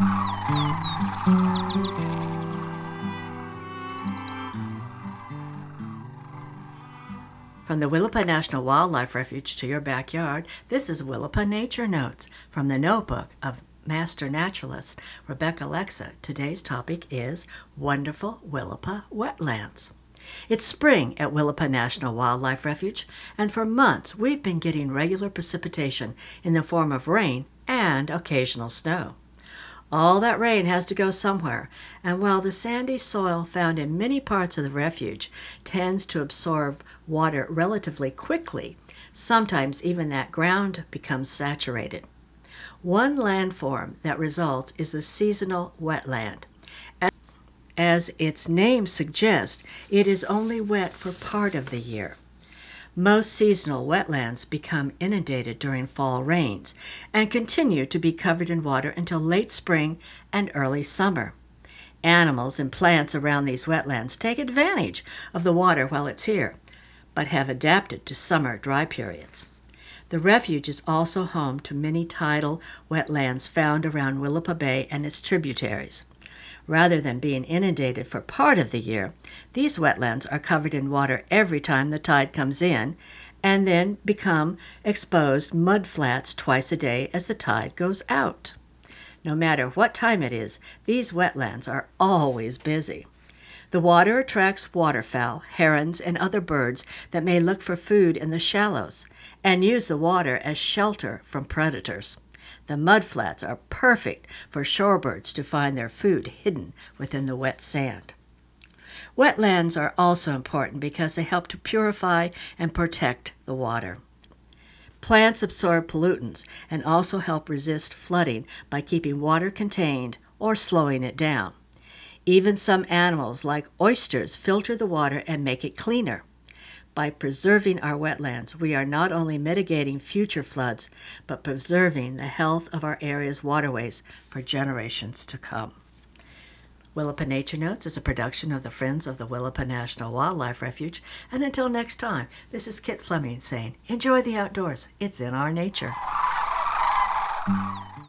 From the Willapa National Wildlife Refuge to your backyard, this is Willapa Nature Notes from the notebook of Master Naturalist Rebecca Lexa. Today's topic is Wonderful Willapa Wetlands. It's spring at Willapa National Wildlife Refuge, and for months we've been getting regular precipitation in the form of rain and occasional snow. All that rain has to go somewhere, and while the sandy soil found in many parts of the refuge tends to absorb water relatively quickly, sometimes even that ground becomes saturated. One landform that results is a seasonal wetland. As its name suggests, it is only wet for part of the year. Most seasonal wetlands become inundated during fall rains and continue to be covered in water until late spring and early summer. Animals and plants around these wetlands take advantage of the water while it's here, but have adapted to summer dry periods. The refuge is also home to many tidal wetlands found around Willapa Bay and its tributaries. Rather than being inundated for part of the year, these wetlands are covered in water every time the tide comes in and then become exposed mud flats twice a day as the tide goes out. No matter what time it is, these wetlands are always busy. The water attracts waterfowl, herons, and other birds that may look for food in the shallows and use the water as shelter from predators. The mudflats are perfect for shorebirds to find their food hidden within the wet sand. Wetlands are also important because they help to purify and protect the water. Plants absorb pollutants and also help resist flooding by keeping water contained or slowing it down. Even some animals, like oysters, filter the water and make it cleaner. By preserving our wetlands, we are not only mitigating future floods, but preserving the health of our area's waterways for generations to come. Willapa Nature Notes is a production of the Friends of the Willapa National Wildlife Refuge. And until next time, this is Kit Fleming saying, enjoy the outdoors. It's in our nature.